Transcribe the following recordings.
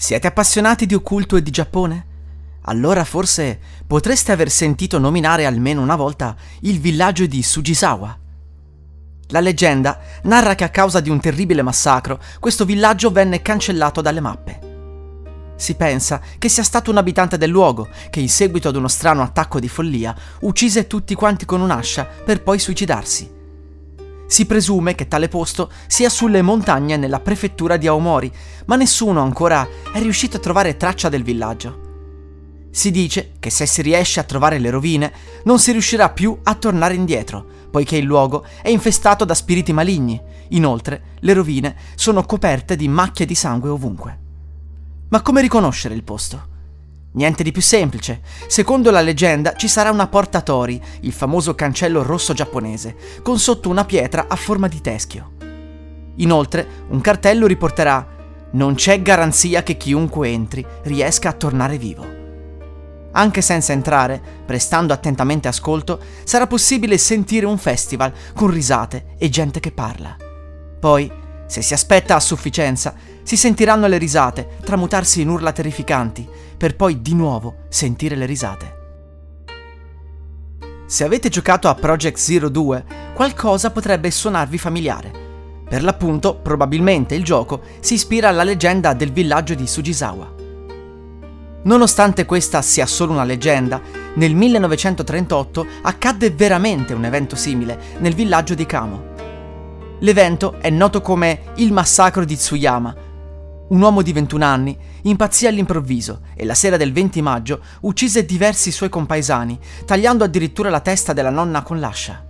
Siete appassionati di occulto e di Giappone? Allora forse potreste aver sentito nominare almeno una volta il villaggio di Sujisawa. La leggenda narra che a causa di un terribile massacro questo villaggio venne cancellato dalle mappe. Si pensa che sia stato un abitante del luogo che in seguito ad uno strano attacco di follia uccise tutti quanti con un'ascia per poi suicidarsi. Si presume che tale posto sia sulle montagne nella prefettura di Aomori, ma nessuno ancora è riuscito a trovare traccia del villaggio. Si dice che se si riesce a trovare le rovine non si riuscirà più a tornare indietro, poiché il luogo è infestato da spiriti maligni. Inoltre, le rovine sono coperte di macchie di sangue ovunque. Ma come riconoscere il posto? Niente di più semplice. Secondo la leggenda ci sarà una porta Tori, il famoso cancello rosso giapponese, con sotto una pietra a forma di teschio. Inoltre, un cartello riporterà Non c'è garanzia che chiunque entri riesca a tornare vivo. Anche senza entrare, prestando attentamente ascolto, sarà possibile sentire un festival con risate e gente che parla. Poi, se si aspetta a sufficienza, si sentiranno le risate tramutarsi in urla terrificanti, per poi di nuovo sentire le risate. Se avete giocato a Project Zero 2, qualcosa potrebbe suonarvi familiare. Per l'appunto, probabilmente il gioco si ispira alla leggenda del villaggio di Sujisawa. Nonostante questa sia solo una leggenda, nel 1938 accadde veramente un evento simile nel villaggio di Kamo. L'evento è noto come il massacro di Tsuyama, un uomo di 21 anni impazzì all'improvviso e la sera del 20 maggio uccise diversi suoi compaesani, tagliando addirittura la testa della nonna con l'ascia.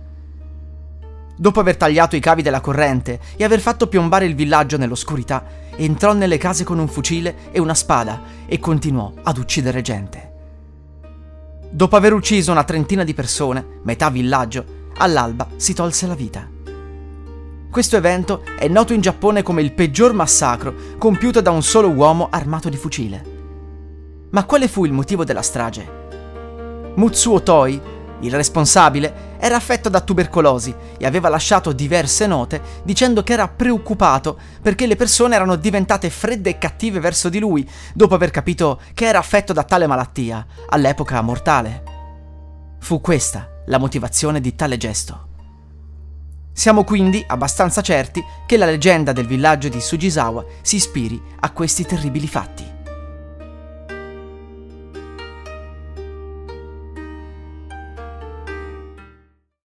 Dopo aver tagliato i cavi della corrente e aver fatto piombare il villaggio nell'oscurità, entrò nelle case con un fucile e una spada e continuò ad uccidere gente. Dopo aver ucciso una trentina di persone, metà villaggio, all'alba si tolse la vita. Questo evento è noto in Giappone come il peggior massacro compiuto da un solo uomo armato di fucile. Ma quale fu il motivo della strage? Mutsuo Toi, il responsabile, era affetto da tubercolosi e aveva lasciato diverse note dicendo che era preoccupato perché le persone erano diventate fredde e cattive verso di lui dopo aver capito che era affetto da tale malattia, all'epoca mortale. Fu questa la motivazione di tale gesto. Siamo quindi abbastanza certi che la leggenda del villaggio di Sujisawa si ispiri a questi terribili fatti.